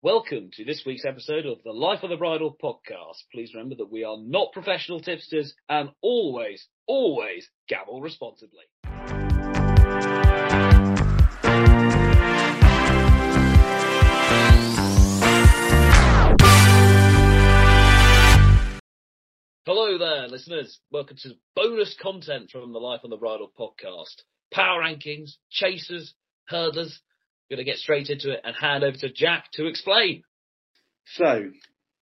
Welcome to this week's episode of the Life of the Bridle podcast. Please remember that we are not professional tipsters and always, always gamble responsibly. Hello there, listeners. Welcome to bonus content from the Life on the Bridle podcast. Power rankings, chasers, hurdlers, going to get straight into it and hand over to Jack to explain. So,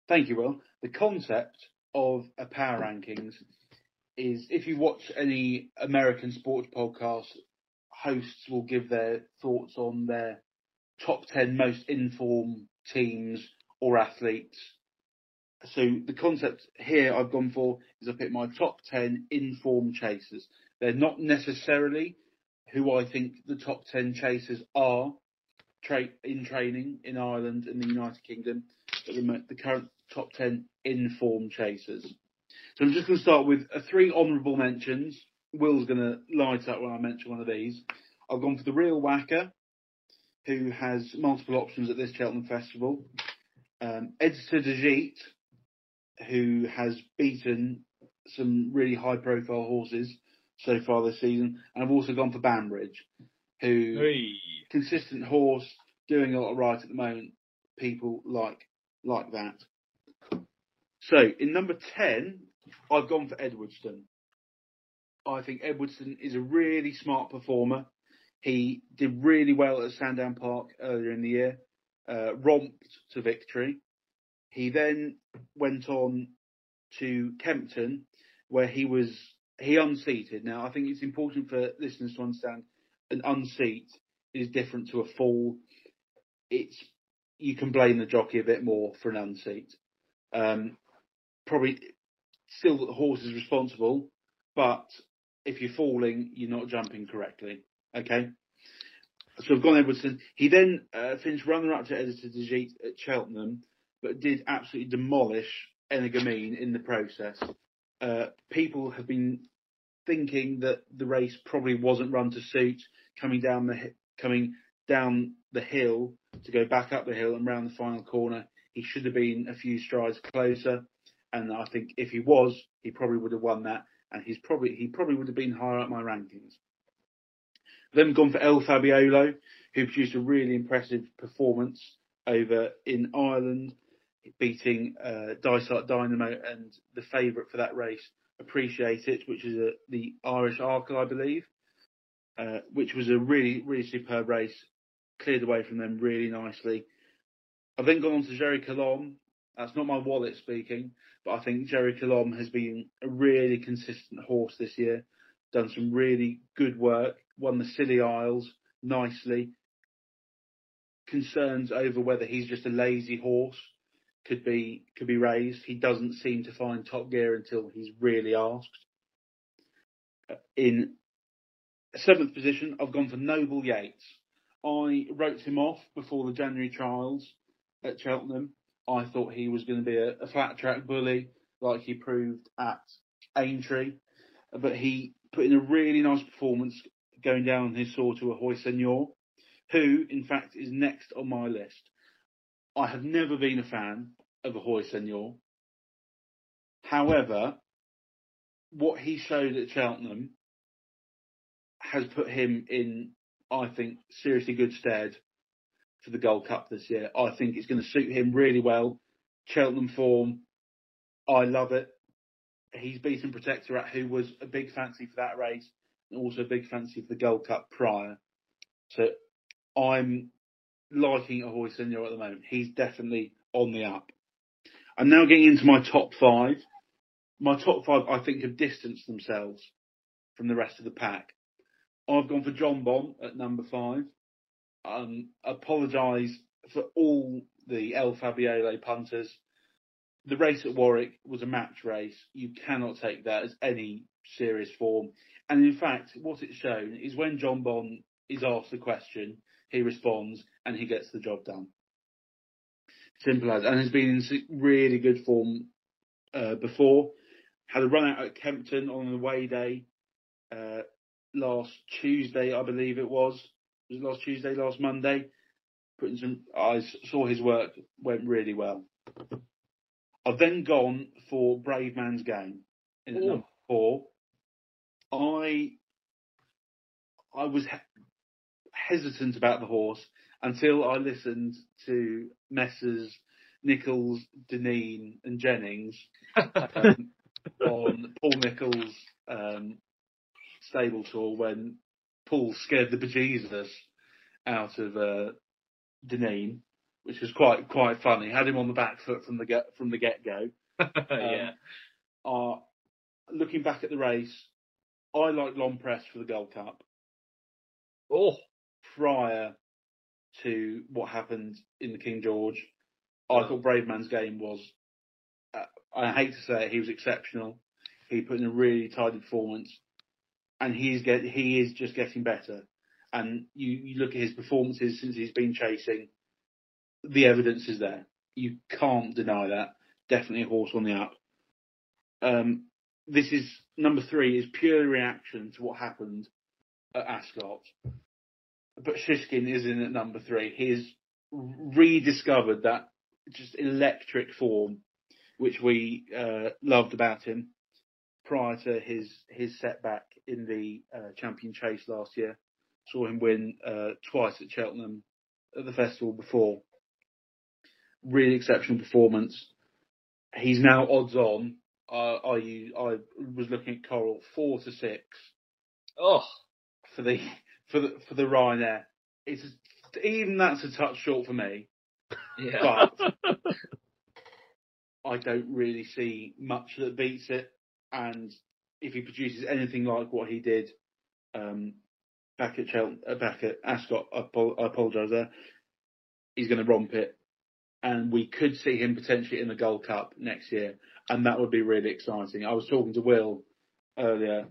thank you, Will. The concept of a power rankings is if you watch any American sports podcasts, hosts will give their thoughts on their top 10 most informed teams or athletes. So the concept here I've gone for is I pick my top 10 informed chasers. They're not necessarily who I think the top 10 chasers are, tra- in training in Ireland and the United Kingdom, but the, the current top 10 informed chasers. So I'm just going to start with uh, three honourable mentions. Will's going to light up when I mention one of these. I've gone for the Real Whacker, who has multiple options at this Cheltenham Festival. Um, Editor who has beaten some really high profile horses so far this season. And I've also gone for Banbridge, who Hey. consistent horse, doing a lot of right at the moment. People like like that. So in number ten, I've gone for Edwardstone. I think Edwardstone is a really smart performer. He did really well at Sandown Park earlier in the year, uh, romped to victory. He then went on to Kempton, where he was he unseated. Now I think it's important for listeners to understand an unseat is different to a fall. It's you can blame the jockey a bit more for an unseat. Um, probably still the horse is responsible, but if you're falling, you're not jumping correctly. Okay. So I've gone Edwardstone. He then uh, finished runner up to Editeur du Gite at Cheltenham, but did absolutely demolish Energumene in the process. Uh, people have been thinking that the race probably wasn't run to suit coming down the coming down the hill to go back up the hill and round the final corner. He should have been a few strides closer, and I think if he was, he probably would have won that, and he's probably he probably would have been higher up my rankings. Then gone for El Fabiolo, who produced a really impressive performance over in Ireland, beating uh, Dysart Dynamo and the favourite for that race, Appreciate It, which is a, the Irish Arkle, I believe, uh, which was a really, really superb race. Cleared away from them really nicely. I've then gone on to Gerri Colombe. That's not my wallet speaking, but I think Gerri Colombe has been a really consistent horse this year. Done some really good work. Won the Scilly Isles nicely. Concerns over whether he's just a lazy horse could be could be raised. He doesn't seem to find top gear until he's really asked. Uh, In seventh position, I've gone for Noble Yeats. I wrote him off before the January trials at Cheltenham. I thought he was going to be a, a flat track bully, like he proved at Aintree, but he put in a really nice performance going down his saw to Ahoy Senor, who, in fact, is next on my list. I have never been a fan of Ahoy Senor. However, what he showed at Cheltenham has put him in, I think, seriously good stead for the Gold Cup this year. I think it's going to suit him really well. Cheltenham form, I love it. He's beaten Protectorat, who was a big fancy for that race, and also a big fancy for the Gold Cup prior. So I'm liking Ahoy Senor at the moment. He's definitely on the up. I'm now getting into my top five. My top five, I think, have distanced themselves from the rest of the pack. I've gone for Jonbon at number five. Um, apologise for all the El Fabiolo punters. The race at Warwick was a match race. You cannot take that as any serious form. And in fact, what it's shown is when Jonbon is asked a question, he responds and he gets the job done. Simple as. And has been in really good form uh, before. Had a run out at Kempton on an away day uh, last Tuesday, I believe it was. Was it last Tuesday, last Monday? putting some. I saw his work went really well. I've then gone for Brave Man's Game in at Ooh. number four. I I was he- hesitant about the horse until I listened to Messrs. Nicholls, Deneen, and Jennings um, on Paul Nicholls' um, stable tour when Paul scared the bejesus out of uh, Deneen, which was quite quite funny. Had him on the back foot from the get from the get go. yeah. Uh, looking back at the race, I like Long Press for the Gold Cup Oh, prior to what happened in the King George. I thought Brave Man's game was, uh, I hate to say it, he was exceptional. He put in a really tidy performance, and he's get he is just getting better. And you, you look at his performances since he's been chasing, the evidence is there. You can't deny that. Definitely a horse on the up. Um, this is number three is pure reaction to what happened at Ascot. But Shishkin is in at number three. He's rediscovered that just electric form, which we uh, loved about him prior to his his setback in the uh, champion chase last year. Saw him win uh, twice at Cheltenham at the festival before. Really exceptional performance. He's now odds on. I I was looking at Coral four to six oh, for the for the for the Ryanair. It's even that's a touch short for me, yeah. but I don't really see much that beats it. And if he produces anything like what he did um, back at Chel- uh, back at Ascot, I, apo- I apologise there. He's going to romp it, and we could see him potentially in the Gold Cup next year, and that would be really exciting. I was talking to Will earlier.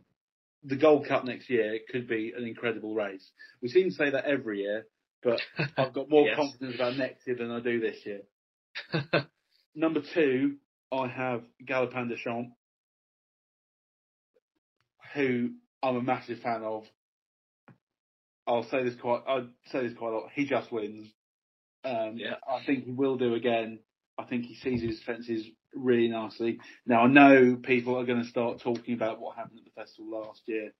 The Gold Cup next year could be an incredible race. We seem to say that every year, but I've got more Yes. confidence about next year than I do this year. Number two, I have Galopin Des Champs, who I'm a massive fan of. I'll say this quite. I'd say this quite a lot. He just wins. Um, Yeah. I think he will do again. I think he sees his fences really nicely. Now I know people are going to start talking about what happened at the festival last year.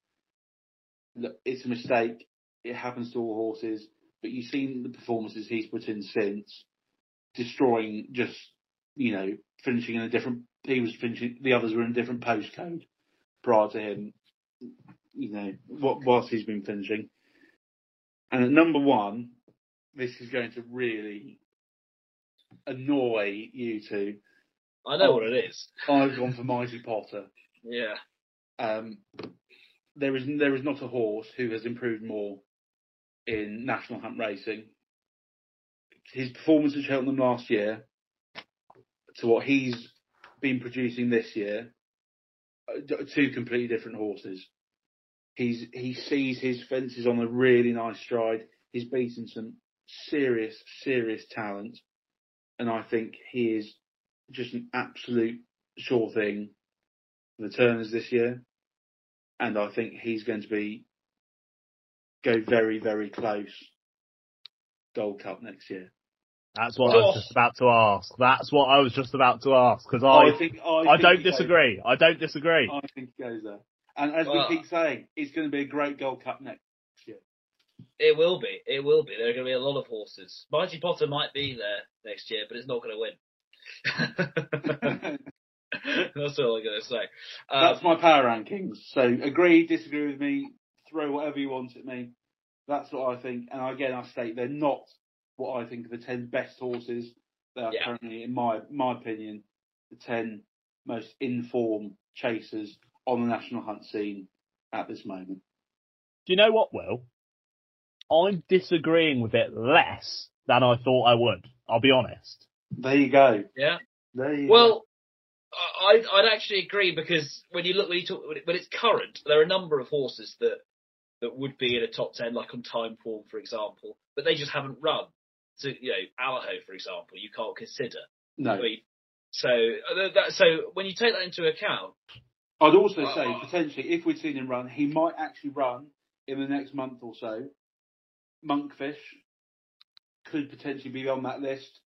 Look, it's a mistake. It happens to all horses. But you've seen the performances he's put in since, destroying just you know finishing in a different. He was finishing. The others were in a different postcode prior to him. You know what whilst he's been finishing. And at number one, this is going to really annoy you two. I know what it is. I've gone for Mighty Potter. Yeah. Um, there is there is not a horse who has improved more in national hunt racing. His performance at Cheltenham last year to what he's been producing this year, uh, two completely different horses. He's he sees his fences on a really nice stride. He's beaten some serious serious talent, and I think he is just an absolute sure thing for the Turners this year, and I think he's going to be go very very close Gold Cup next year. That's what I was just about to ask. That's what I was just about to ask because I, think I, I, think don't he goes- disagree. I don't disagree. I think he goes there, and as Well- we keep saying, it's going to be a great Gold Cup next year. It will be. It will be. There are going to be a lot of horses. Mighty Potter might be there next year, but it's not going to win. That's all I'm going to say. Um, That's my power rankings. So agree, disagree with me, throw whatever you want at me. That's what I think. And again, I state they're not what I think are the ten best horses. They are Yeah. currently, in my my opinion, the ten most informed chasers on the national hunt scene at this moment. Do you know what, Will? I'm disagreeing with it less than I thought I would. I'll be honest. There you go. yeah. There you. Well, I- I'd, I'd actually agree because when you look when you talk when, it's current, there are a number of horses that that would be in a top ten, like on Timeform, for example, but they just haven't run. So you know, Allaho, for example, you can't consider. no. I mean, So uh, that, so when you take that into account, I'd also say Uh, potentially if we'd seen him run, he might actually run in the next month or so. Monkfish could potentially be on that list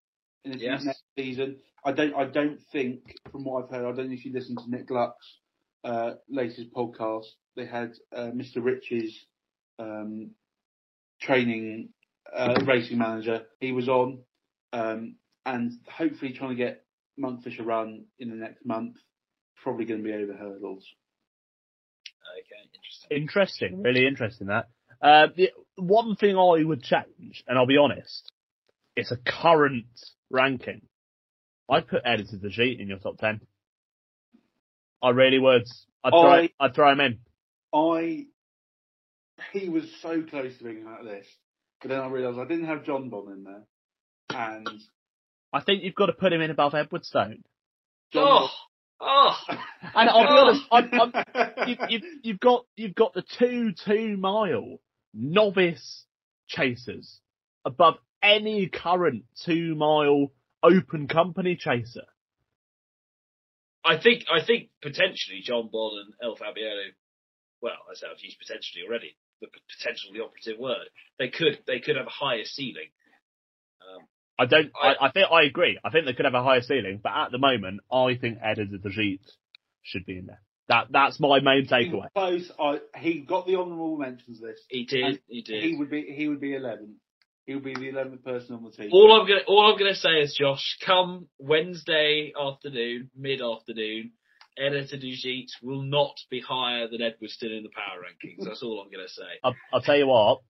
in the Yes. next season. I don't. I don't think, from what I've heard, I don't know if you listened to Nick Luck's uh, latest podcast. They had uh, Mr. Ricci's um, training uh, racing manager. He was on, um, and hopefully trying to get Monkfish a run in the next month. Probably going to be over hurdles. Okay, interesting. Interesting, really interesting that. Uh, the one thing I would change, and I'll be honest, it's a current ranking. I'd put Editeur du Gite in your top ten. I really would. I'd throw, I- I'd throw him in. I he was so close to being out of this, but then I realised I didn't have Jonbon in there, and I think you've got to put him in above Edwardstone. Oh, oh, And I'll be honest, I'm, I'm, you, you've, you've got you've got the two two mile novice chasers above any current two mile open company chaser. I think I think potentially Jonbon and El Fabiolo. Well, I said I've used potentially already. The potential, the operative word. They could they could have a higher ceiling. Um, I don't. I, I- I think I agree. I think they could have a higher ceiling, but at the moment, I think Editeur du Gite should be in there. That that's my main takeaway. close. I, he got the honourable mentions list. he did. He did. He would be he would be eleventh. He would be the eleventh person on the team. All I'm gonna all I'm gonna say is, Josh, come Wednesday afternoon, mid afternoon, Editeur du Gite will not be higher than Edwardstone in the power rankings. That's all I'm gonna say. I'll, I'll tell you what,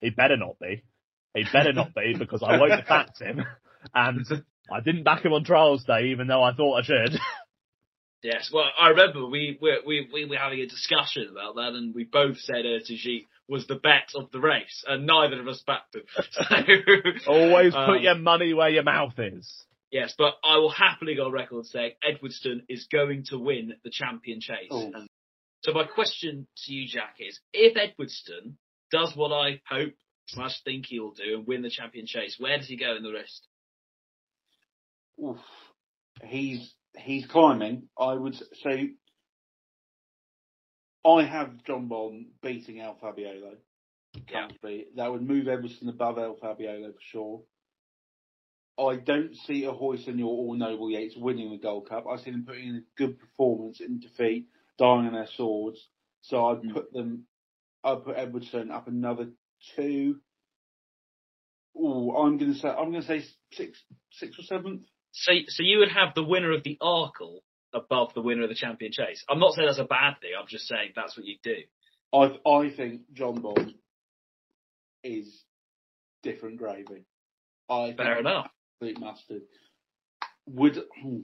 he better not be. He better not be because I won't have backed him, and I didn't back him on trials day, even though I thought I should. Yes, well, I remember we were we, we were having a discussion about that, and we both said Ertugit was the bet of the race, and neither of us backed him. So, Always um, put your money where your mouth is. Yes, but I will happily go on record saying Edwardstone is going to win the champion chase. Oh. And so my question to you, Jack, is if Edwardstone does what I hope slash think he'll do and win the champion chase, where does he go in the rest? Oof. He's he's climbing. I would say. I have Jonbon beating El Fabiolo. Yeah. That would move Everton above El Fabiolo for sure. I don't see Ahoy Senor all Noble Yeats winning the Gold Cup. I see them putting in a good performance in defeat, dying on their swords. So I'd Mm. put them, I'd put Edwardstone up another two. Oh, I'm gonna say I'm gonna say six, six or seventh. So, so you would have the winner of the Arkle above the winner of the champion chase. I'm not saying that's a bad thing. I'm just saying that's what you do. I I think Jonbon is different gravy. I Fair enough. absolute mustard. Would hmm,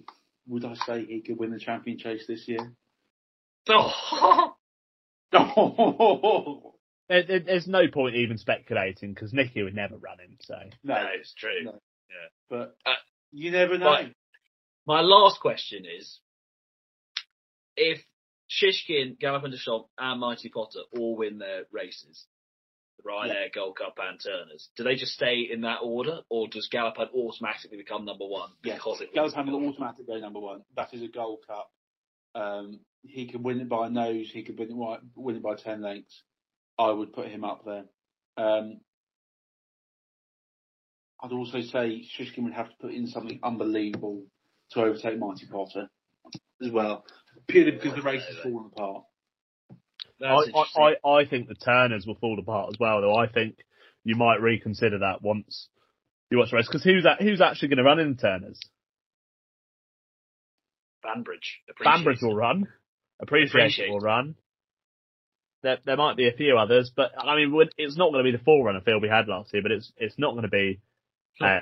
would I say he could win the champion chase this year? Oh, no, There, there- there's no point even speculating because Nicky would never run him. So no, it's true. No. but Uh, you never know. Right. My last question is, if Shishkin, Galopin Des Champs and Mighty Potter all win their races, the Ryanair, Gold Cup and Turners, do they just stay in that order or does Gallup automatically become number one Yes, because it Gallup wins will automatically go number one. That is a Gold Cup. Um, he could win it by a nose. He could win it, by- win it by ten lengths. I would put him up there. Um, I'd also say Shishkin would have to put in something unbelievable to overtake Mighty Potter as well, purely because the race has fallen apart. I. I, I, I think the Turners will fall apart as well. Though I think you might reconsider that once you watch the race because who's? Who's actually going to run in the Turners? Banbridge. Banbridge will run. Appreciate Appreciate. will run. There, there might be a few others, but I mean, it's not going to be the forerunner field we had last year, but it's it's not going to be uh,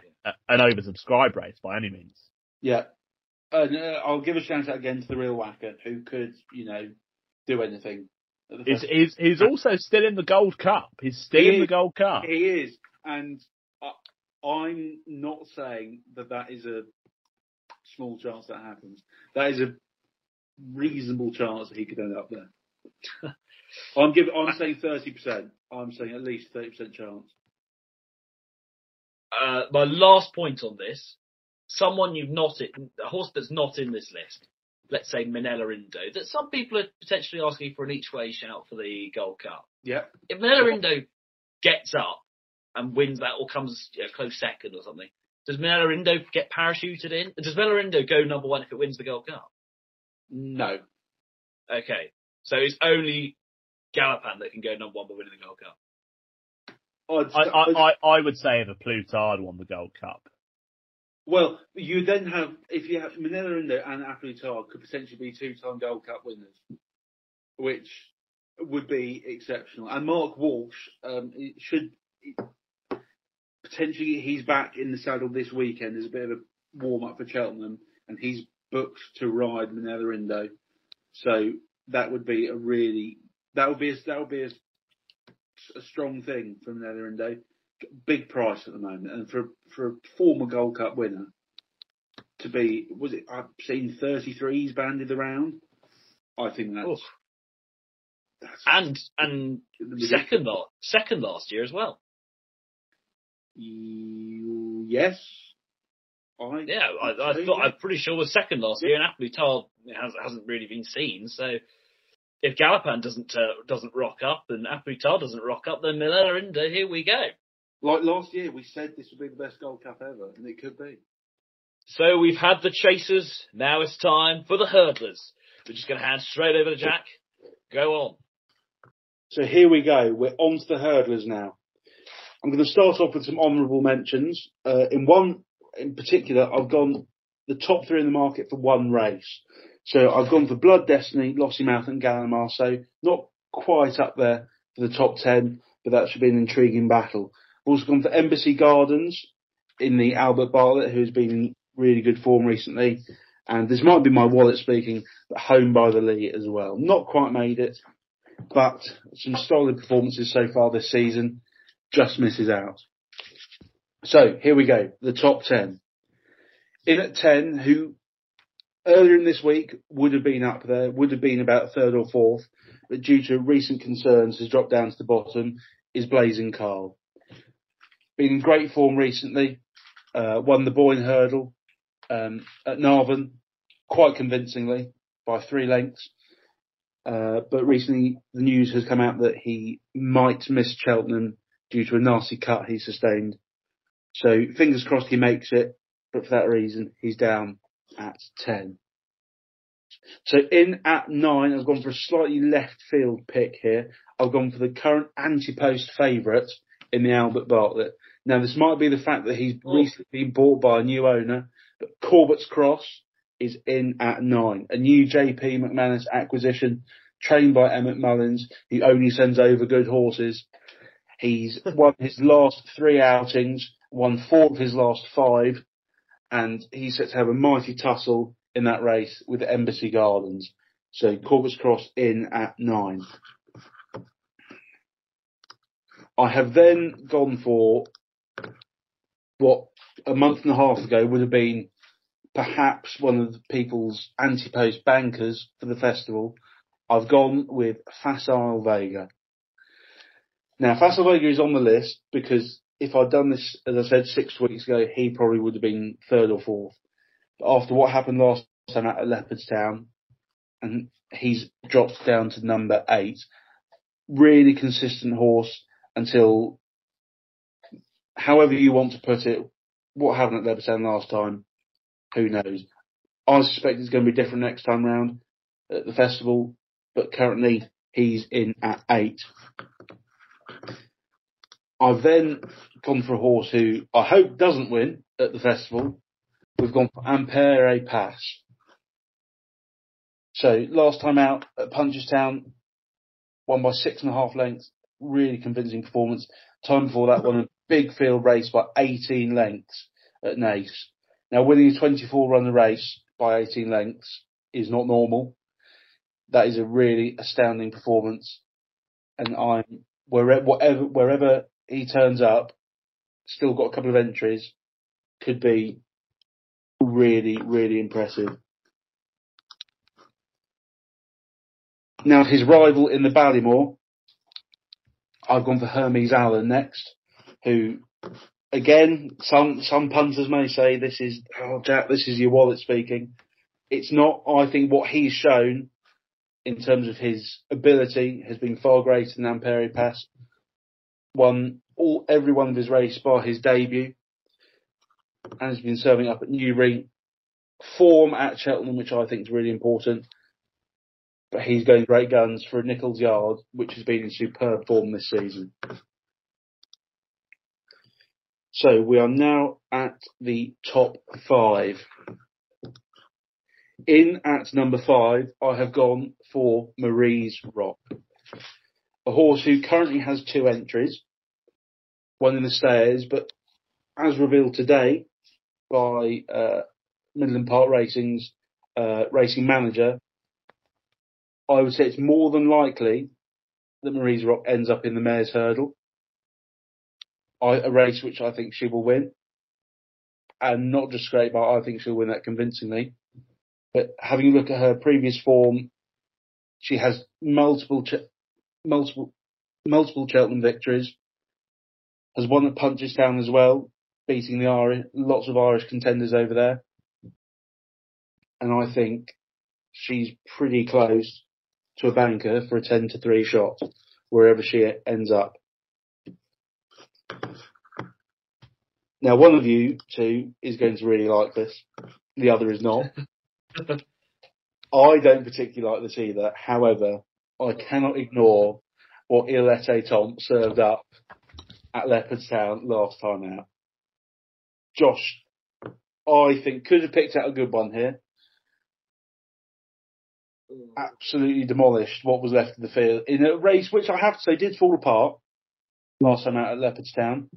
an oversubscribed race by any means. Yeah. And uh, I'll give a shout out again to the real whacker who could, you know, do anything. He's, he's, he's also still in the Gold Cup. He's still He in the. Gold Cup. He is, and I, I'm not saying that that is a small chance that happens. That is a reasonable chance that he could end up there. I'm giving. I'm saying thirty percent. I'm saying at least thirty percent chance. Uh, my last point on this, someone you've not, in, a horse that's not in this list, let's say Minella Indo, that some people are potentially asking for an each way shout for the Gold Cup. Yeah. If Minella Indo gets up and wins that or comes you know, close second or something, does Minella Indo get parachuted in? Does Minella Indo go number one if it wins the Gold Cup? No. Okay, so it's only Galopin that can go number one by winning the Gold Cup. I'd I, I, I, I would say A Plus Tard won the Gold Cup. Well, you then have if you have Minella Indo and A Plus Tard could potentially be two-time Gold Cup winners, which would be exceptional. And Mark Walsh um, should potentially he's back in the saddle this weekend as a bit of a warm up for Cheltenham, and he's booked to ride Minella Indo. So that would be a really that would be a, that would be a, a strong thing Minella Indo big price at the moment, and for for a former Gold Cup winner to be was it I've seen thirty threes banded around. I think that's Oof. that's And and second last second last year as well. You- yes. I Yeah, I, I thought. I'm pretty sure was second last year, and A Plus Tard has, hasn't really been seen. So if Galopin doesn't uh, doesn't rock up, and A Plus Tard doesn't rock up, then Minella Indo, here we go. like last year we said this would be the best Gold Cup ever, and it could be. So we've had the chasers. Now it's time for the hurdlers. We're just going to hand straight over to Jack. Go on. So here we go. We're on to the hurdlers now. I'm going to start off with some honourable mentions. Uh, in one in particular, I've gone the top three in the market for one race. So I've gone for Blood Destiny, Lossiemouth and Gala Marceau. So not quite up there for the top 10, but that should be an intriguing battle. I've also gone for Embassy Gardens in the Albert Bartlett, who's been in really good form recently. And this might be my wallet speaking, but Home by the Lee as well. Not quite made it, but some solid performances so far this season. Just misses out. So here we go. The top 10. In at 10, who earlier in this week would have been up there, would have been about third or fourth, but due to recent concerns has dropped down to the bottom, is Blazing Khal. Been in great form recently, uh, won the Boyne Hurdle um, at Navan quite convincingly by three lengths. Uh, but recently the news has come out that he might miss Cheltenham due to a nasty cut he sustained. So fingers crossed he makes it, but for that reason he's down at 10. So in at 9, I've gone for a slightly left field pick here. I've gone for the current anti-post favourite in the Albert Bartlett. Now this might be the fact that he's Oh. recently been bought by a new owner, but Corbett's Cross is in at 9. A new JP McManus acquisition trained by Emmett Mullins, who only sends over good horses. He's won his last three outings, won four of his last five, and he's set to have a mighty tussle in that race with Embassy Gardens. So Corbett's Cross in at nine. I have then gone for what a month and a half ago would have been perhaps one of the people's anti-post bankers for the festival. I've gone with Facile Vega. Now, Facile Vega is on the list because if I'd done this, as I said, six weeks ago, he probably would have been third or fourth. But after what happened last time at Leopardstown, and he's dropped down to number eight, really consistent horse until, however you want to put it, what happened at Leopardstown last time, who knows. I suspect it's going to be different next time round at the festival, but currently he's in at eight. I've then gone for a horse who I hope doesn't win at the festival. We've gone for Impaire Et Passe. So last time out at Punchestown, won by six and a half lengths, really convincing performance. Time before that, won a big field race by 18 lengths at Naas. Now winning a 24 runner race by 18 lengths is not normal. That is a really astounding performance. And I'm wherever, whatever, wherever he turns up, still got a couple of entries, could be really, really impressive. Now his rival in the Ballymore, I've gone for Hermes Allen next, who again, some, some punters may say this is, oh Jack, this is your wallet speaking. It's not, I think what he's shown in terms of his ability has been far greater than Impaire Et Passe. Won all every one of his races by his debut, and has been serving up at Newbury. Form at Cheltenham, which I think is really important. But he's going great guns for Nicholls Yard, which has been in superb form this season. So we are now at the top five. In at number five, I have gone for Marie's Rock, a horse who currently has two entries, one in the Stayers', but as revealed today by uh, Middleham Park Racing's uh, racing manager, I would say it's more than likely that Marie's Rock ends up in the Mares' Hurdle, I, a race which I think she will win, and not just scrape, but I think she'll win that convincingly. But having a look at her previous form, she has multiple, ch- multiple, multiple Cheltenham victories. Has won at Punchestown as well, beating the Irish, lots of Irish contenders over there. And I think she's pretty close to a banker for a 10 to 3 shot, wherever she ends up. Now, one of you two is going to really like this. The other is not. I don't particularly like this either. However, I cannot ignore what Il Etait Temps served up at Leopardstown last time out. Josh, I think could have picked out a good one here. Absolutely demolished what was left of the field in a race which I have to say did fall apart last time out at Leopardstown.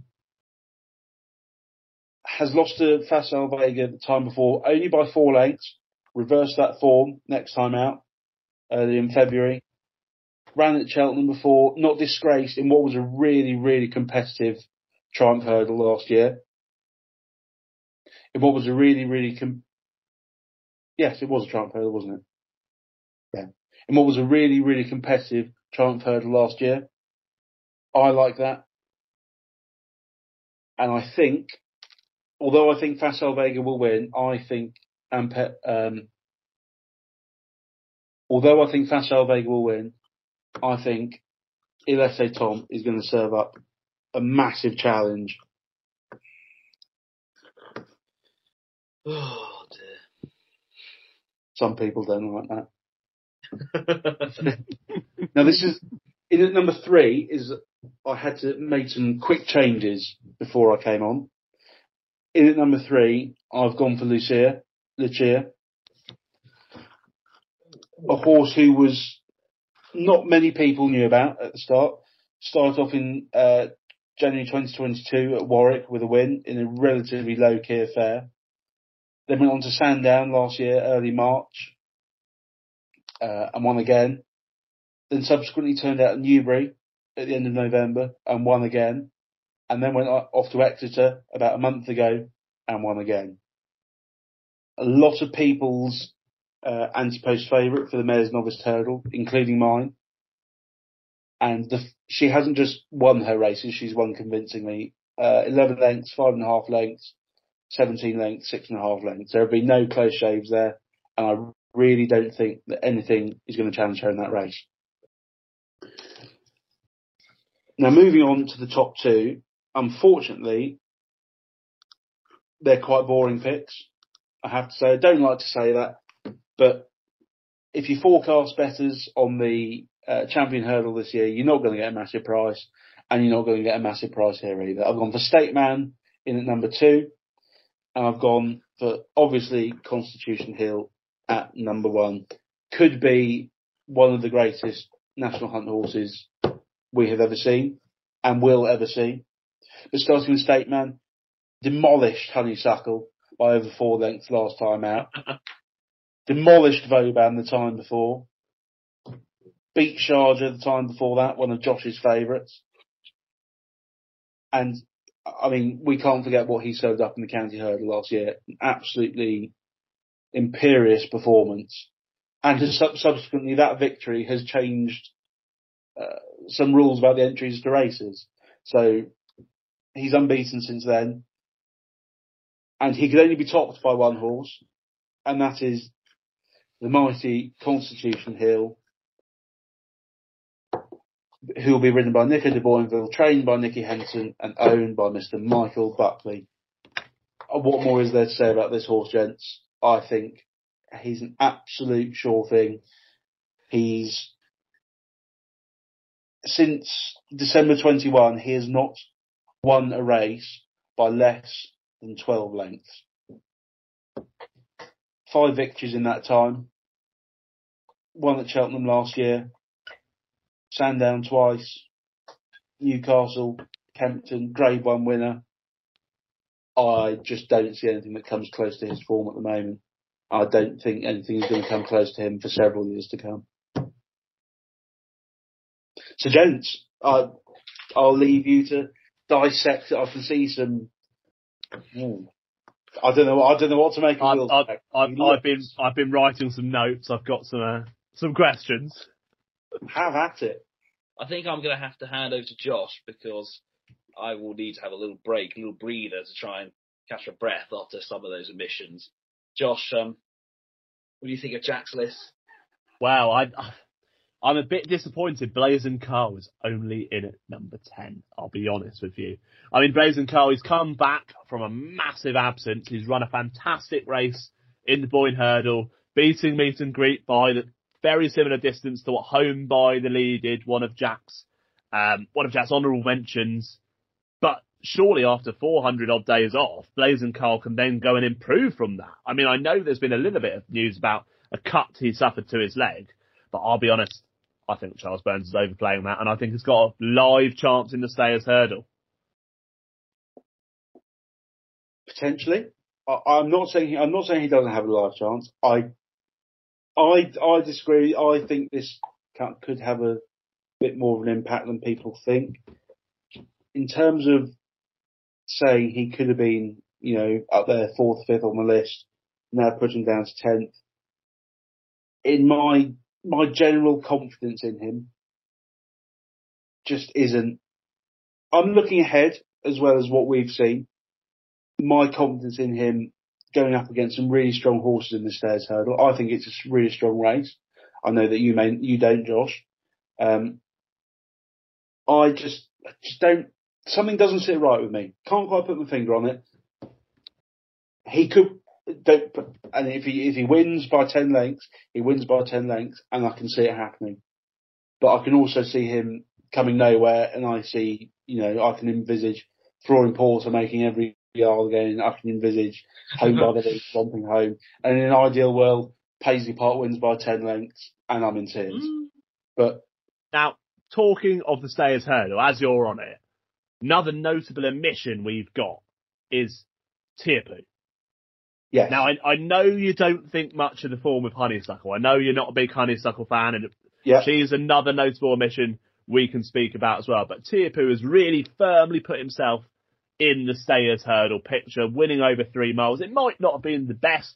Has lost to Facile Vega the time before only by four lengths. Reverse that form next time out, early in February. Ran at Cheltenham before, not disgraced in what was a really, really competitive Triumph hurdle last year. In what was a really, really com- yes, it was a Triumph hurdle, wasn't it? Yeah. In what was a really, really competitive Triumph hurdle last year. I like that. And I think, although I think Facile Vega will win, I think Ampe, um, although I think Facile Vega will win, I think Il Etait Temps is going to serve up a massive challenge. Oh dear. Some people don't like that. Now this is in at number three is I had to make some quick changes before I came on. In at number three, I've gone for Luccia, Luccia, a horse who was not many people knew about at the start. Started off in uh, January 2022 at Warwick with a win in a relatively low key affair. Then went on to Sandown last year, early March, uh, and won again. Then subsequently turned out at Newbury at the end of November and won again. And then went off to Exeter about a month ago and won again. A lot of people's uh, anti-post favourite for the Mares' Novice Hurdle, including mine. And the, she hasn't just won her races, she's won convincingly. Uh, 11 lengths, five and a half lengths, 17 lengths, six and a half lengths. There have been no close shaves there. And I really don't think that anything is going to challenge her in that race. Now moving on to the top two, unfortunately, they're quite boring picks. I have to say, I don't like to say that, but if you forecast betters on the uh, champion hurdle this year, you're not going to get a massive price, and you're not going to get a massive price here either. I've gone for State Man in at number two, and I've gone for obviously Constitution Hill at number one. Could be one of the greatest national hunt horses we have ever seen and will ever see. But starting with State Man, demolished Honeysuckle by over four lengths last time out. demolished Vauban the time before. Beat Sharjah the time before that, one of Josh's favourites. And I mean, we can't forget what he served up in the county hurdle last year. Absolutely imperious performance. And has, subsequently that victory has changed uh, some rules about the entries to races. So he's unbeaten since then. And he could only be topped by one horse, and that is the mighty Constitution Hill. who will be ridden by Nico de Boinville, trained by Nicky Henderson, and owned by Mr. Michael Buckley. Uh, What more is there to say about this horse, gents? I think he's an absolute sure thing. He's since December 21, he has not won a race by less than 12 lengths. Five victories in that time. One at Cheltenham last year. Sandown twice. Newcastle, Kempton, Grade 1 winner. I just don't see anything that comes close to his form at the moment. I don't think anything is going to come close to him for several years to come. So, gents, I, I'll leave you to dissect. I can see some. Ooh, I don't know. I don't know what to make of I've, Will's I've. I've, I've been I've been writing some notes. I've got some uh, some questions. have at it. I think I'm going to have to hand over to Josh because I will need to have a little break, a little breather to try and catch a breath after some of those emissions. Josh, um, what do you think of Jack's list? Wow, I I'm a bit disappointed. Blazing Khal was only in at number ten. I'll be honest with you. I mean, Blazing Khal, he's come back from a massive absence. He's run a fantastic race in the Boyne Hurdle, beating meet and greet by the very similar distance to what Home by the Lee did. One of Jack's um, one of Jack's honourable mentions. But surely after 400 odd days off, Blazing Khal can then go and improve from that. I mean, I know there's been a little bit of news about a cut he suffered to his leg, but I'll be honest, I think Charles Byrnes is overplaying that, and I think he's got a live chance in the Stayers Hurdle. Potentially, I, I'm not saying he, I'm not saying he doesn't have a live chance. I, I, I disagree. I think this could have a bit more of an impact than people think. In terms of saying he could have been, you know, up there fourth, fifth on the list, now putting down to tenth. In my my general confidence in him just isn't. I'm looking ahead as well as what we've seen my confidence in him going up against some really strong horses in the Stayers hurdle. I think it's a really strong race. I know that you may you don't, Josh. Um, I just just don't. Something doesn't sit right with me. Can't quite put my finger on it. He could. Don't, put- and if he if he wins by ten lengths, he wins by ten lengths, and I can see it happening. But I can also see him coming nowhere, and I see you know I can envisage Flooring Porter making every yard again. I can envisage Home by the Lee, stomping home. And in an ideal world, Paisley Park wins by 10 lengths and I'm in tears. Mm. But Now, talking of the Stayers Hurdle, as you're on it, another notable omission we've got is Teahupoo. Now, I, I know you don't think much of the form of Honeysuckle. I know you're not a big Honeysuckle fan, and yeah, she's another notable omission we can speak about as well. But Teahupoo has really firmly put himself in the Stayers Hurdle picture, winning over three miles. It might not have been the best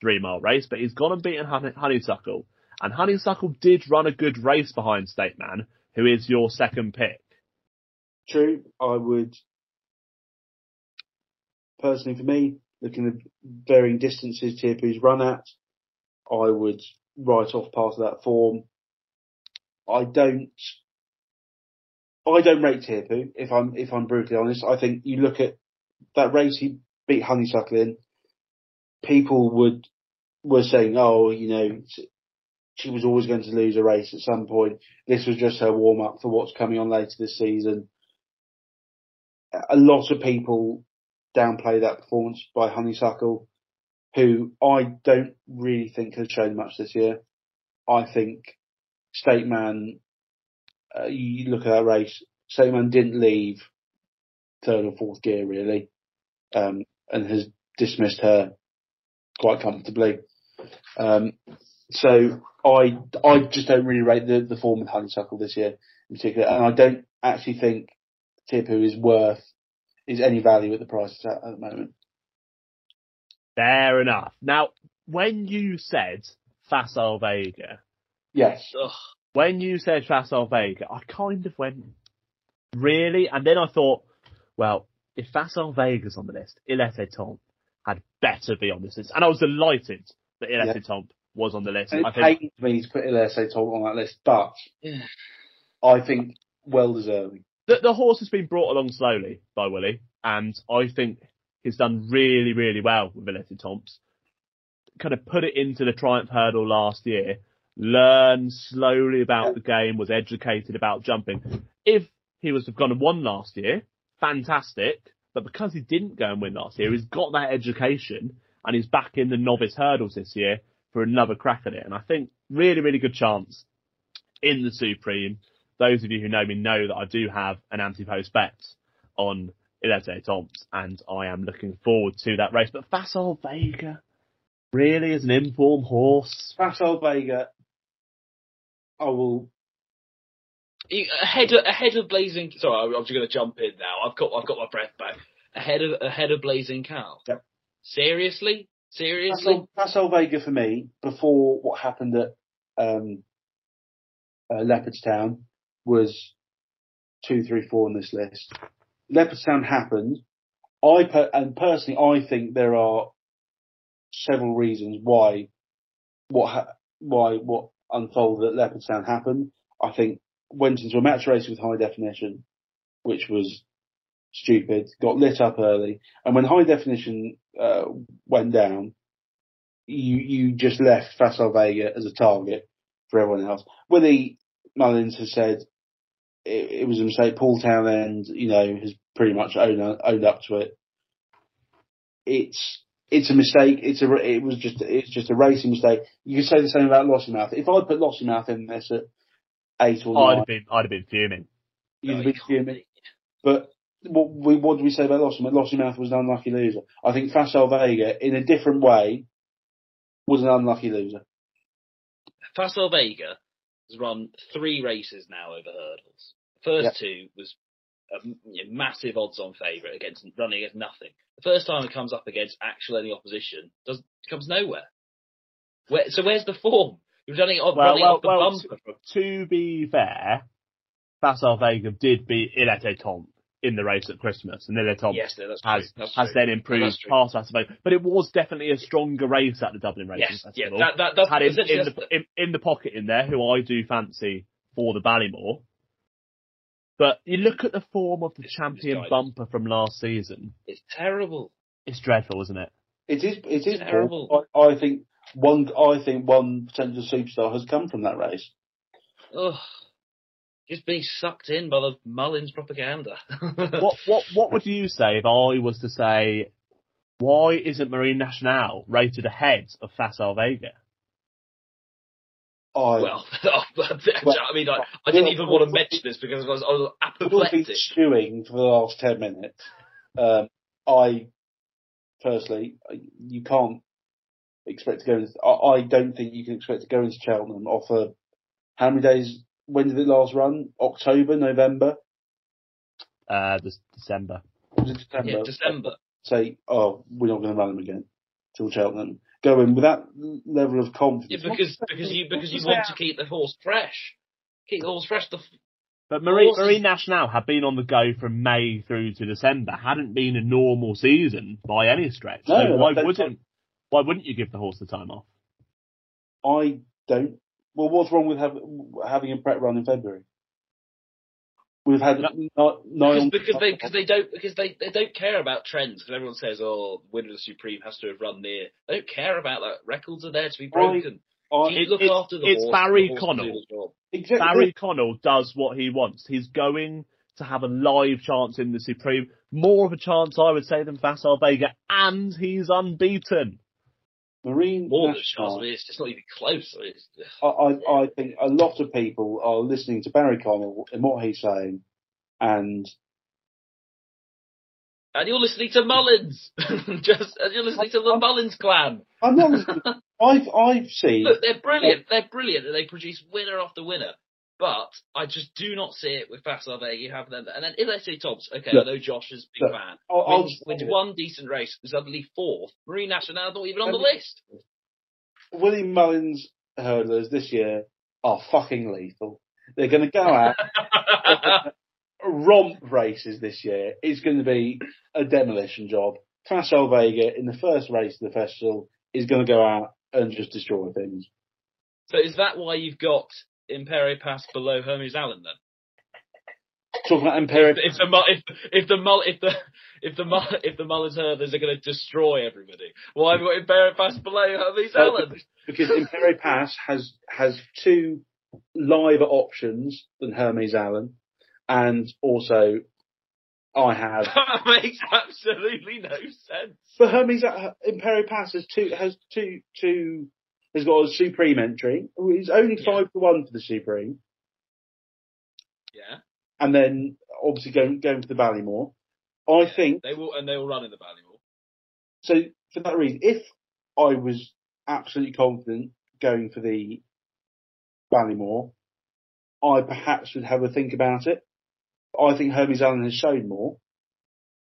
three mile race, but he's gone and beaten Honey- Honeysuckle. And Honeysuckle did run a good race behind State Man, who is your second pick. true. I would, personally for me, looking at varying distances Teahupoo's run at, I would write off part of that form. I don't, I don't rate Tierpoo, if I'm, if I'm brutally honest. I think you look at that race he beat Honeysuckle in, people would, were saying, oh, you know, she was always going to lose a race at some point. This was just her warm up for what's coming on later this season. A lot of people downplay that performance by Honeysuckle, who I don't really think has shown much this year. I think State Man, uh, you look at that race, State Man didn't leave third or fourth gear really, um, and has dismissed her quite comfortably. Um, so I I just don't really rate the, the form of Honeysuckle this year in particular, and I don't actually think Teahupoo is worth is any value at the price it's at at the moment. Fair enough. Now, when you said Facile Vega, Yes, Ugh. when you said Facile Vega, I kind of went, really? And then I thought, well, if Facile Vega's on the list, Il Etait Temps had better be on this list. And I was delighted that Ilete Yeah. Tomp was on the list. and I it think, pains me to put Il Etait Temps on that list, but I think well deserving. The, the horse has been brought along slowly by Willie, and I think he's done really, really well with Villette Tomps. Kind of put it into the Triumph Hurdle last year, learned slowly about the game, was educated about jumping. If he was have gone and won last year, fantastic. But because he didn't go and win last year, he's got that education and he's back in the novice hurdles this year for another crack at it. And I think really, really good chance in the Supreme. Those of you who know me know that I do have an anti-post bet on Il Etait Temps and I am looking forward to that race. But Facile Vega really is an informed horse. Facile Vega, I will ahead of, ahead of Blazing. Sorry, I'm just going to jump in now. I've got I've got my breath back. Ahead of ahead of Blazing Khal. Yep. Seriously, seriously. Facile Vega for me before what happened at um, uh, Leopardstown was two, three, four on this list. Leopardstown happened. I per- and personally, I think there are several reasons why what ha- why what unfolded at Leopardstown happened. I think went into a match race with high definition, which was stupid, got lit up early, and when high definition uh, went down, you you just left Facile Vega as a target for everyone else. Willie Mullins has said it, it was a mistake. Paul Townend, you know, has pretty much owned owned up to it. It's it's a mistake. It's a it was just it's just a racing mistake. You could say the same about Lossiemouth. If I put Lossiemouth in this at eight or nine, I'd have been, I'd have been fuming. You'd No, be fuming. But what we what do we say about Lossiemouth? Lossiemouth was an unlucky loser. I think Facile Vega, in a different way, was an unlucky loser. Facile Vega has run three races now over hurdles. First two was a m- you know, massive odds-on favourite against running against nothing. The first time it comes up against actual any opposition, does comes nowhere. Where, so where's the form? You're running off, Well, running well, off the well, bumper. From, To be fair, Facile Vega did beat Il Etait Temps in the race at Christmas, and Il Etait Temps yes, no, that's true. has has true. then improved that's true. past Facile Vega. But it was definitely a stronger race at the Dublin Racing Yes, yeah, that, that, that's had him essentially in the, in, in the pocket in there, who I do fancy for the Ballymore. But you look at the form of the This- this champion guy- bumper from last season. it's terrible. It's dreadful, isn't it? It is it is Terrible. I, I think one I think one potential superstar has come from that race. Ugh. Just being sucked in by the Mullins propaganda. what what what would you say if I was to say why isn't Marine Nationale rated ahead of Facile Vega? I Well, I mean, I, I didn't even want to mention this because I was, I was We've been apoplectic. stewing for the last 10 minutes. Um, I, personally, you can't expect to go into, I, I don't think you can expect to go into Cheltenham off a, how many days, when did it last run? October, November? Uh, this December. Was it December? Yeah, December. Say, oh, we're not going to run them again till Cheltenham. Go in with that level of Yeah, confidence. because because you because you want to keep the horse fresh, keep the horse fresh. The, f- But Marie Horses- Marine Nationale had been on the go from May through to December. Hadn't been a normal season by any stretch. No, so why wouldn't why wouldn't you give the horse the time off? I don't. Well, what's wrong with have, having a prep run in February? We've had No. nine. because because they because they don't because they, they don't care about trends. Because everyone says, oh, winner of the Supreme has to have run near. They don't care about that. Records are there to be broken. It- look it's- after the it's horse. Barry the horse will do Connell. exactly. Barry Connell does what he wants. He's going to have a live chance in the Supreme. More of a chance, I would say, than Facile Vega, and he's unbeaten. Marine More National. I mean, it's just not even close. I It's, I, I, I think a lot of people are listening to Barry Connell and what he's saying, and and you're listening to Mullins. just and you're listening to the Mullins clan. I'm not. I've I've seen. Look, they're brilliant. They're brilliant, and they produce winner after winner. But I just do not see it with Facile Vega. You have them, and then Il Etait Temps. Okay, Look, I know Josh is a big fan. I'll, I'll Wins, wins one decent race, was suddenly fourth. Marine Nationale not even on the list. Willie Mullins hurdlers this year are fucking lethal. They're going to go out romp races this year. It's going to be a demolition job. Facile Vega in the first race of the festival is going to go out and just destroy things. so is that why you've got Impaire Et Passe below Hermes Allen then? Talking about Imperial. if the if if the Mull if the if the Mull if the Mullins hurdlers are going to destroy everybody, why have we got Impaire Et Passe below Hermes Allen? because Impaire Et Passe has has two live options than Hermes Allen, and also I have. That makes absolutely no sense. But Hermes uh, Impaire Et Passe has two has two two has got a Supreme entry. It's only Yeah. five to one for the Supreme, Yeah, and then obviously going going for the Ballymore. I think they will and they will run in the Ballymore. so. For that reason, if I was absolutely confident going for the Ballymore, I perhaps would have a think about it. I think Hermes Allen has shown more.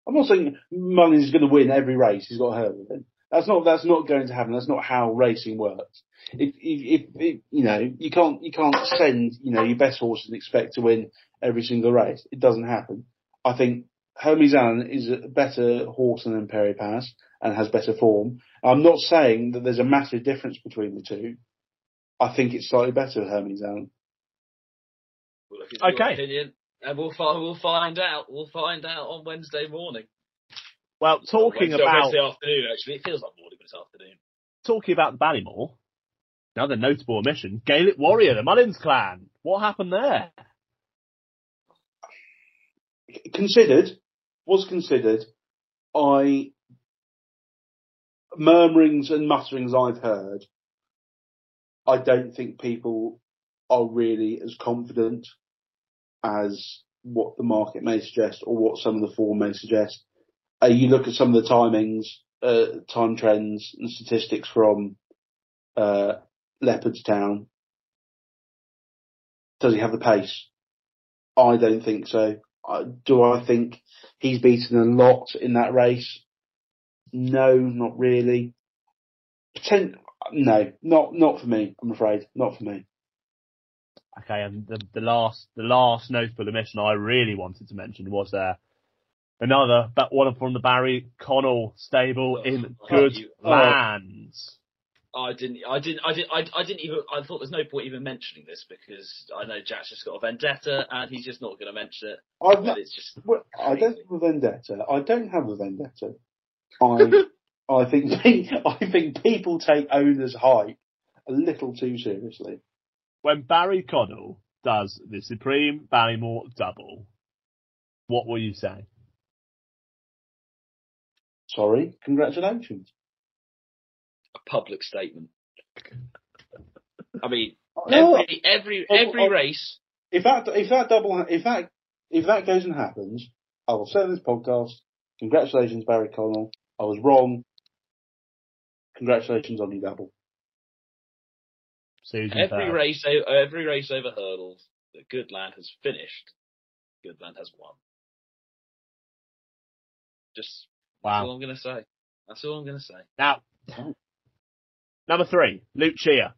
I'm not saying Mullins is going to win every race he's got hurdle in. That's not that's not going to happen. That's not how racing works. If, if, if, if you know you can't you can't send you know your best horse and expect to win every single race. It doesn't happen. I think Hermes Allen is a better horse than Impaire Et Passe and has better form. I'm not saying that there's a massive difference between the two. I think it's slightly better Hermes Allen. We'll look into your Okay. opinion, and we'll find we'll find out. We'll find out on Wednesday morning. Well, talking Wednesday, about Wednesday afternoon. Actually, it feels like morning, but it's afternoon. talking about the Ballymore, another notable omission: Gaelic Warrior, the Mullins clan. What happened there? considered, was considered, I, murmurings and mutterings I've heard, I don't think people are really as confident as what the market may suggest or what some of the form may suggest. Uh, you look at some of the timings, uh, time trends and statistics from, uh, Leopardstown. Does he have the pace? I don't think so. Uh, do I think he's beaten a lot in that race? No, not really. No, not not for me. I'm afraid, not for me. Okay, and the, the last the last notable omission I really wanted to mention was uh, another but one from the Barry Connell stable oh, in Oh, good you- oh. lands. I didn't. I didn't. I didn't. I, I didn't even. I thought there's no point even mentioning this because I know Jack's just got a vendetta and he's just not going to mention it. I've not, it's just. well, I don't have a vendetta. I don't have a vendetta. I I think I think people take owners' hype a little too seriously. When Barry Connell does the Supreme Ballymore double, what will you say? Sorry, congratulations. a public statement. I mean, No, every every Oh, every oh. race. if that if that double if that if that goes and happens, I will say on this podcast, congratulations Barry Connell. I was wrong. Congratulations on your double. Susan Every Fair. race, o- every race over hurdles that Goodland has finished, Goodland has won. Just that's all I'm going to say. That's all I'm going to say. Now, number three, Luccia.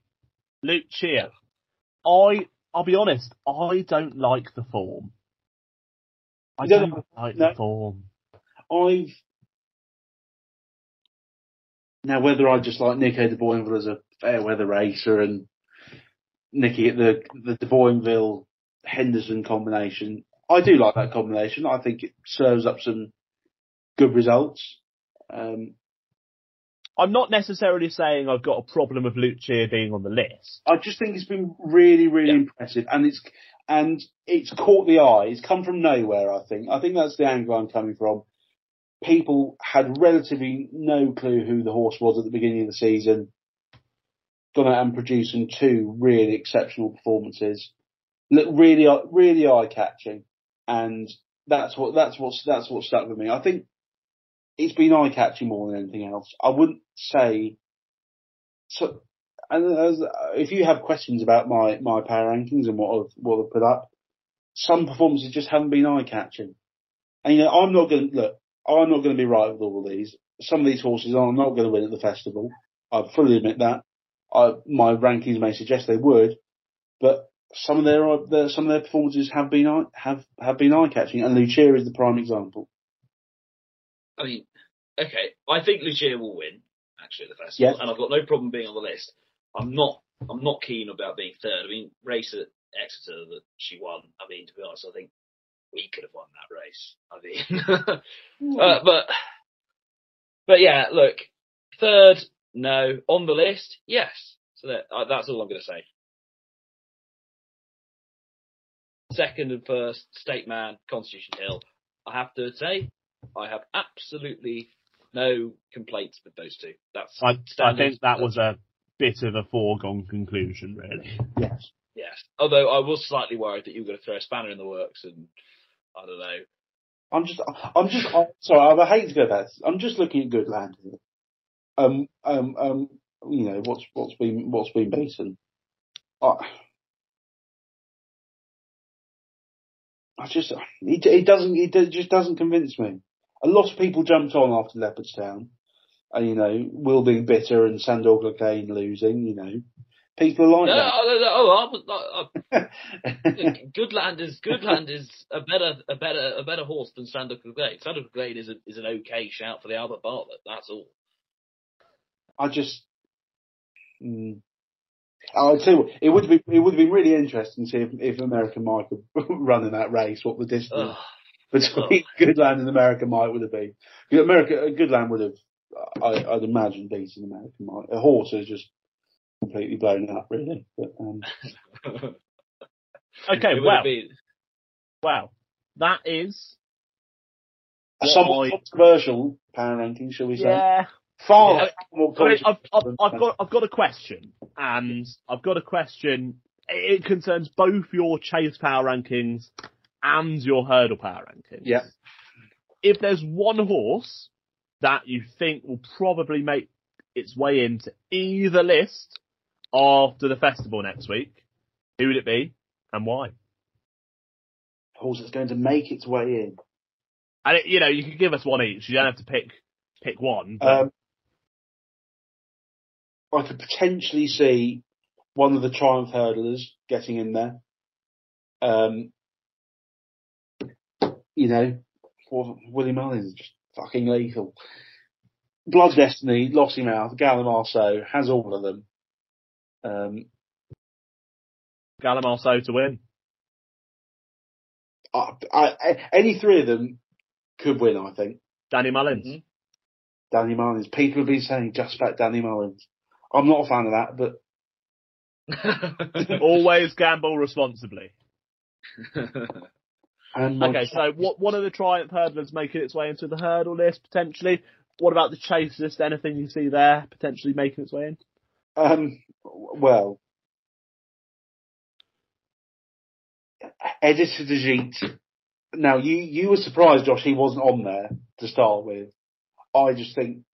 Luccia. I, I'll be honest, I don't like the form. I You don't don't like no. the form. I've now whether I just like Nico de Boinville as a fair weather racer and Nicky at the the de Boinville Henderson combination, I do like that combination. I think it serves up some good results. Um, I'm not necessarily saying I've got a problem with Luccia being on the list. I just think it's been really, really Yeah. impressive, and it's and it's caught the eye. It's come from nowhere. I think. I think that's the angle I'm coming from. People had relatively no clue who the horse was at the beginning of the season. Gone out and producing two really exceptional performances. Look really, really eye catching, and that's what that's what's that's what stuck with me. I think it's been eye catching more than anything else. I wouldn't say so and as, if you have questions about my, my power rankings and what I've, what I've put up, some performances just haven't been eye catching. And you know, I'm not going to look. I'm not going to be right with all of these. Some of these horses are not going to win at the festival. I fully admit that. I, my rankings may suggest they would, but some of their, their some of their performances have been have have been eye catching, and Luccia is the prime example. I mean, okay, I think Luccia will win actually at the festival, Yes. and I've got no problem being on the list. I'm not. I'm not keen about being third. I mean, race at Exeter that she won. I mean, to be honest, I think we could have won that race. I mean, uh, but but yeah, look, third, no, on the list, yes. So that, uh, that's all I'm going to say. Second and first, State Man, Constitution Hill. I have to say, I have absolutely no complaints with those two. That's I, I think that was a bit of a foregone conclusion, really. yes. yes. Although I was slightly worried that you were going to throw a spanner in the works, and I don't know. I'm just, I'm just, I'm sorry, I hate to go back. I'm just looking at Goodland here. Um, um, um, you know, what's, what's been, what's been beaten. I, I just, it, it doesn't, it just doesn't convince me. A lot of people jumped on after Leopardstown. And, you know, Will being bitter and Sandor Clegane losing, you know. People like No, that. oh, not. I, Goodland is Goodland is a better a better a better horse than Sandor Clegane. Sandor Clegane is a, is an okay shout for the Albert Bartlett. That's all. I just, mm, I'll tell you what, it would be, it would be really interesting to see if, if American Mike would run in that race, what the distance. Between Goodland and American Mike would have been. Because America, Goodland would have, I, I'd imagine, beaten American Mike. A horse is just completely blown up, really. But, um, Okay, It well, have been- well, that is a somewhat I- controversial power ranking, shall we say? yeah. Far Yeah. more I mean, I've, I've, controversial I've got I've got a question, and I've got a question. It concerns both your chase power rankings and your hurdle power rankings. Yeah. If there's one horse that you think will probably make its way into either list after the festival next week, who would it be and why? horse that's going to make its way in. And it, you know, you can give us one each. You don't have to pick pick one. but- Um, I could potentially see one of the Triumph hurdlers getting in there. Um, you know, Willie Mullins is just fucking lethal. Blood Destiny, Lossiemouth, Gallimarceau has all of them. Um, Gala Marceau to win. I, I, any three of them could win, I think. Danny Mullins. Mhm. Danny Mullins. People have been saying just about Danny Mullins. I'm not a fan of that, but Always gamble responsibly. and Okay, so what one of the Triumph hurdlers making its way into the hurdle list potentially? What about the chase list? Anything you see there potentially making its way in? Um, well, Editeur du Gite. Now, you, you were surprised, Josh, he wasn't on there to start with. I just think,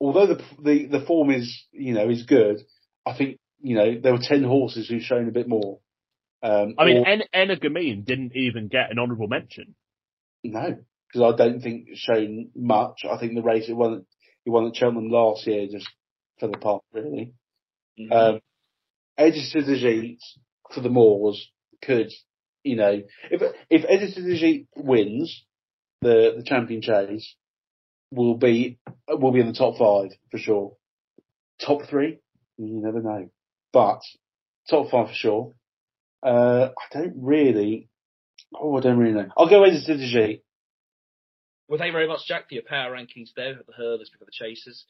although the, the, the form is, you know, is good, I think, you know, there were 10 horses who've shown a bit more. Um, I mean, or- en- Energumene didn't even get an honourable mention. no, because I don't think it's shown much. I think the race, it won, he won at Cheltenham last year just for the part, really. Mhm. Um, Gite for the Moors could, you know, if if Gite wins the the champion chase, will be will be in the top five for sure. Top three, you never know, but top five for sure. Uh, I don't really. Oh, I don't really know. I'll go de Gite. Well, thank you very much, Jack, for your power rankings there for the hurdlers, for the chasers.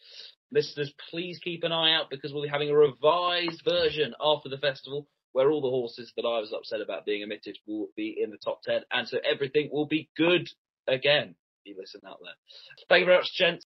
Listeners, please keep an eye out because we'll be having a revised version after the festival where all the horses that I was upset about being omitted will be in the top 10 and so everything will be good again. You listen out there. Thank you very much, gents.